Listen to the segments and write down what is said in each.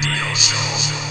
Radio Show.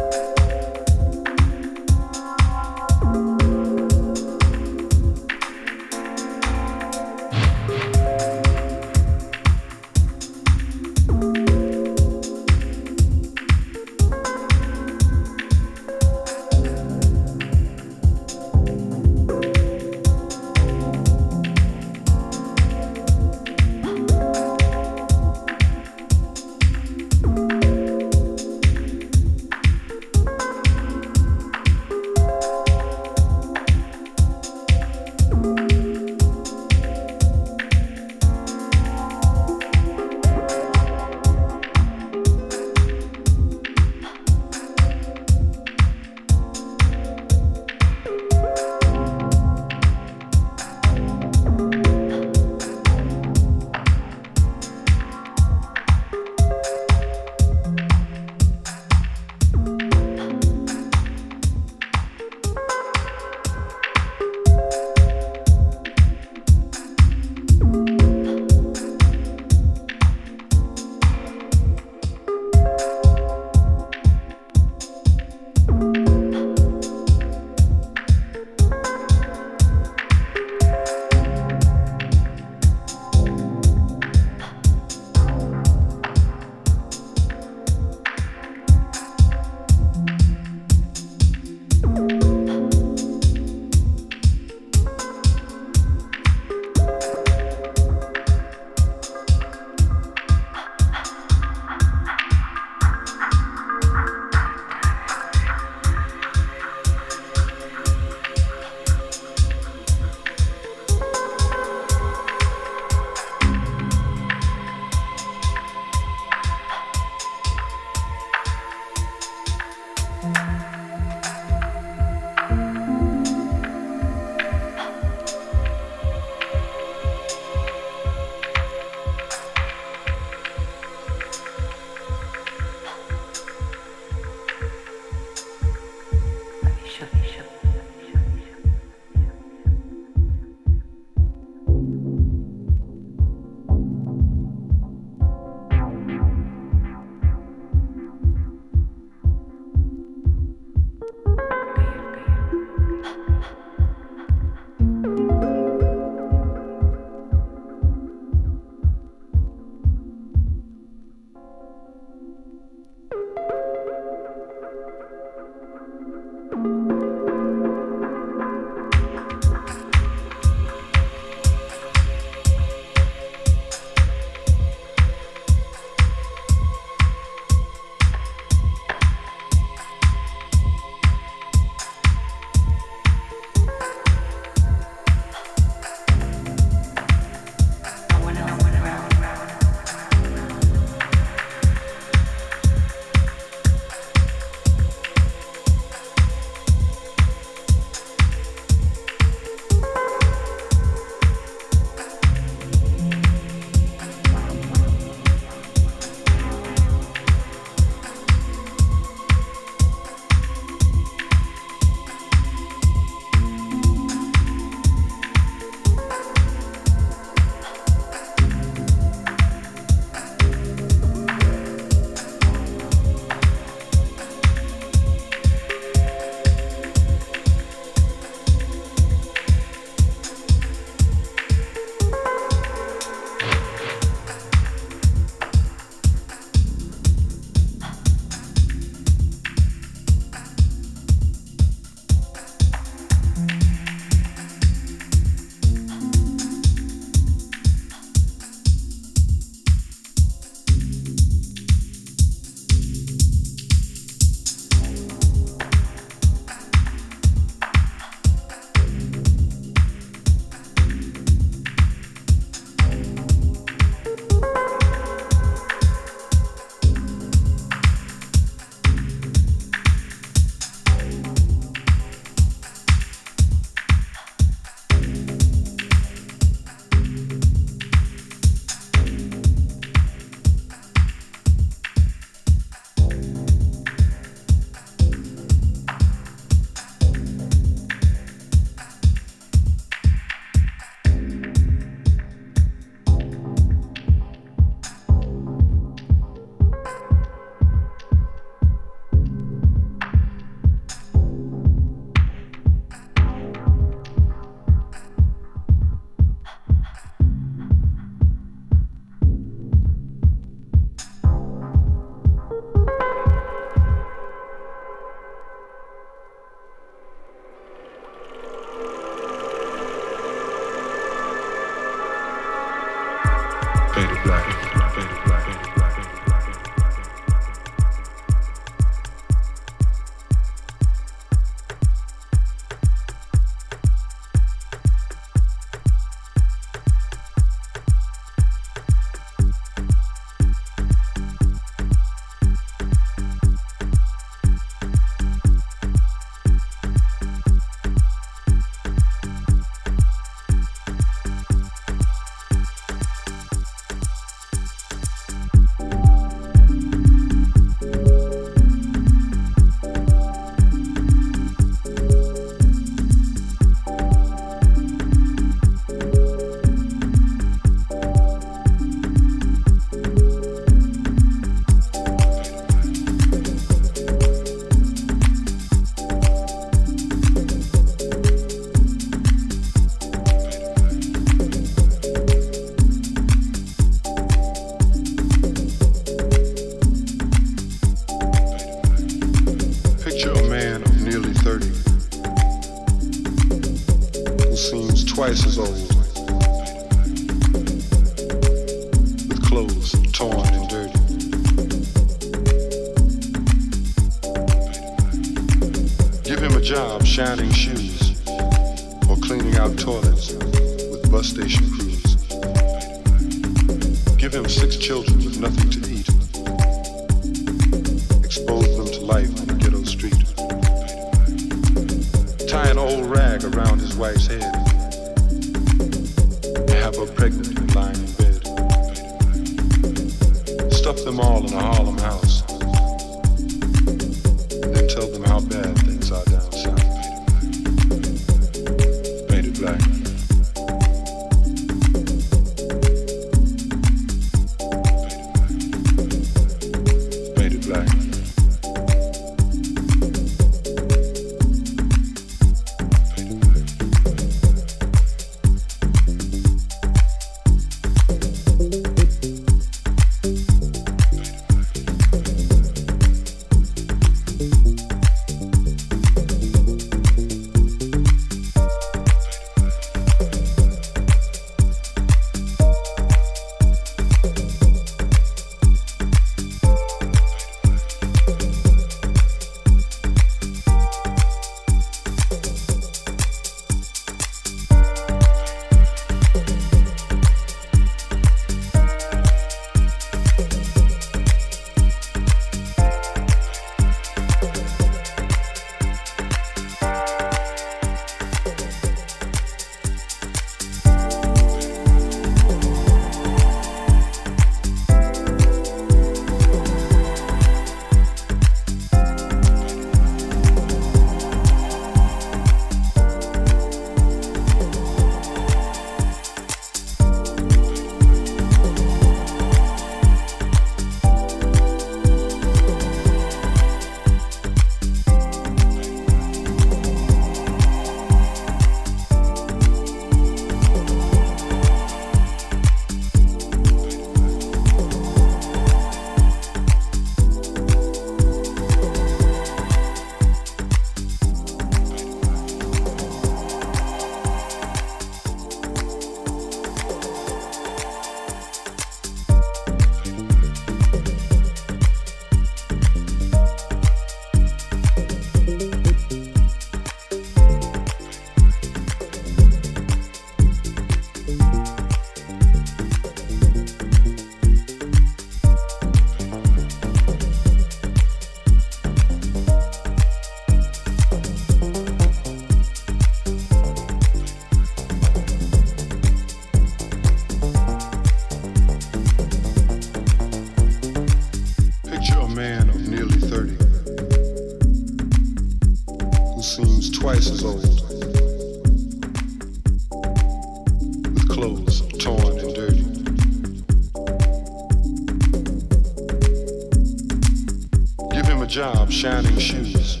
shining shoes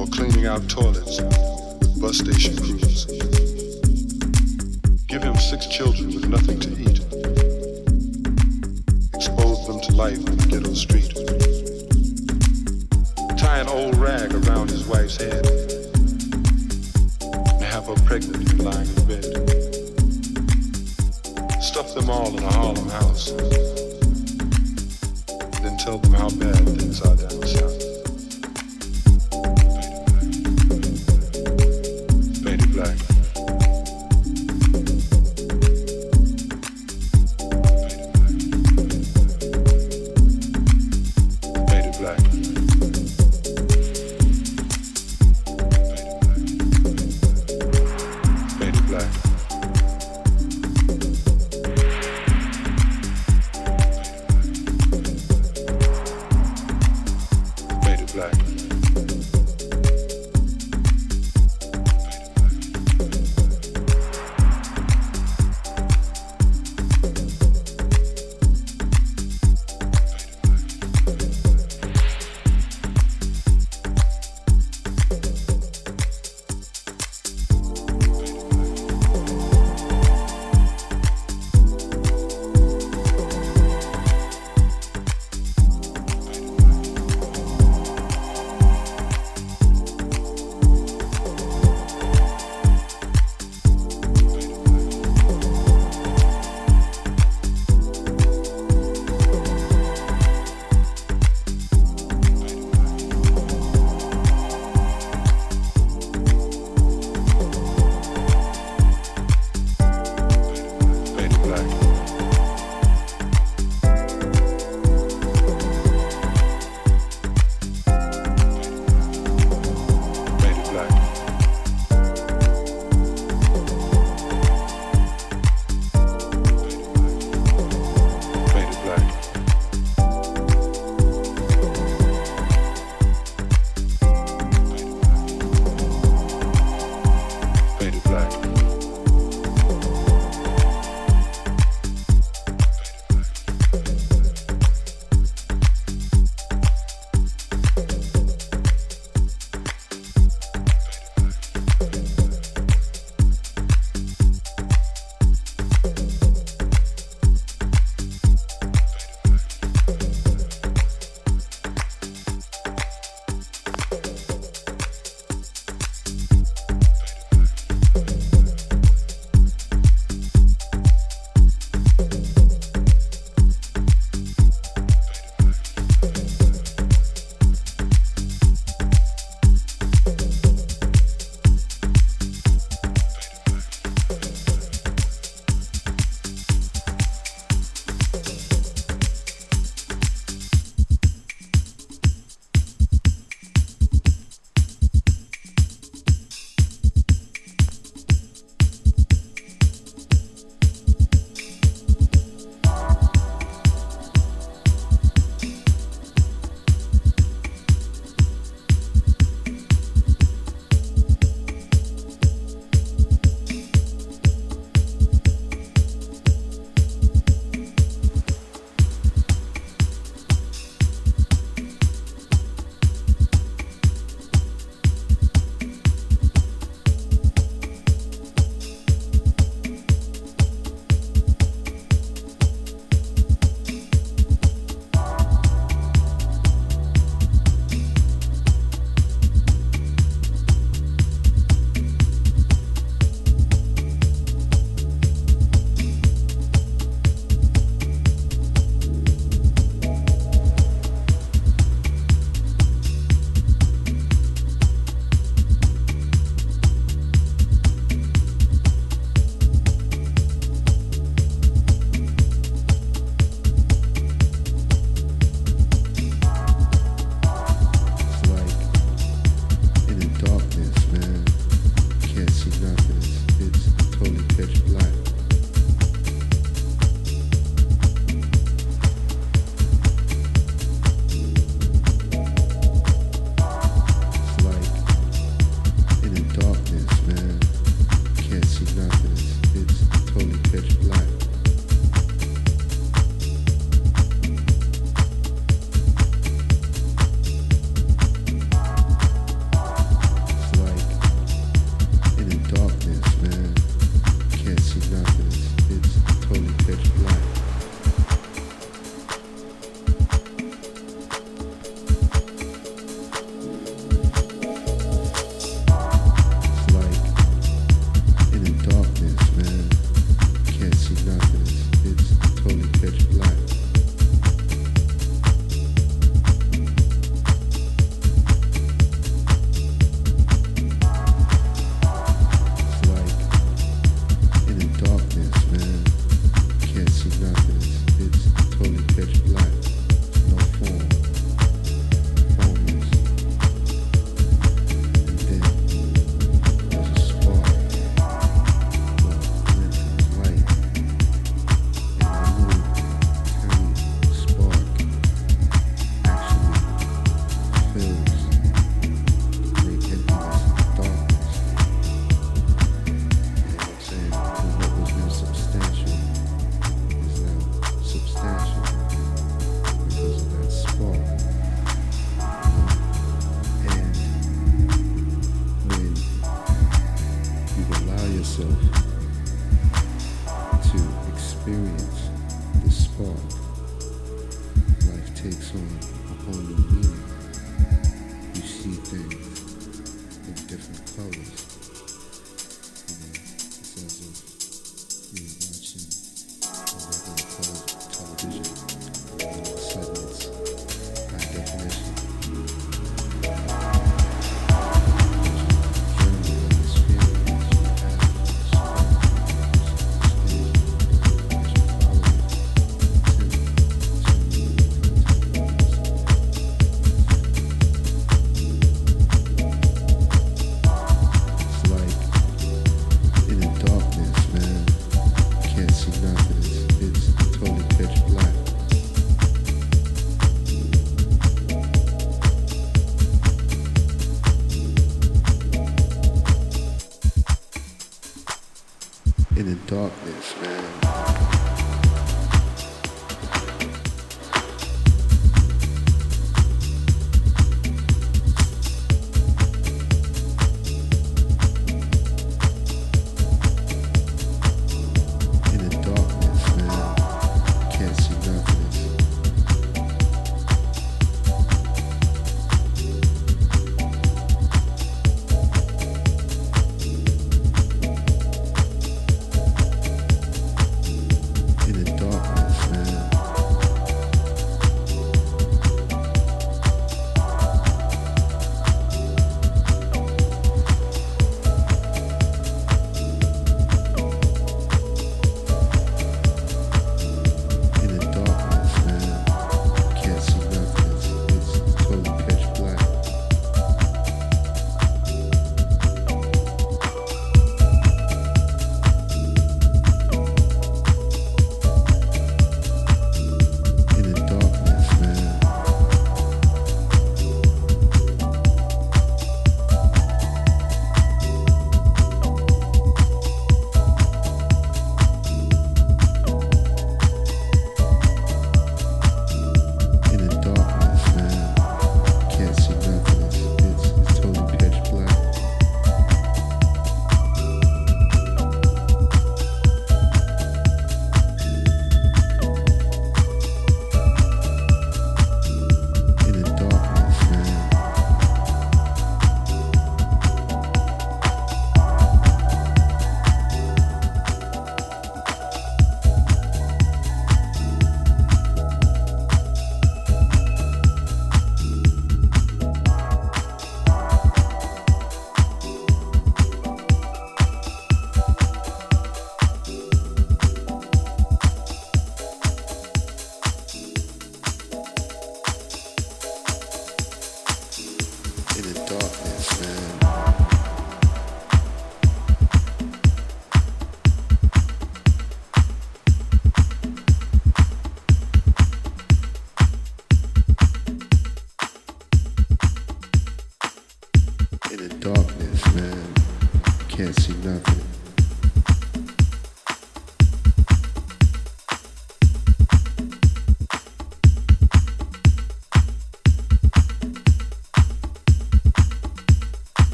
or cleaning out toilets with bus station crews. Give him six children with nothing to eat.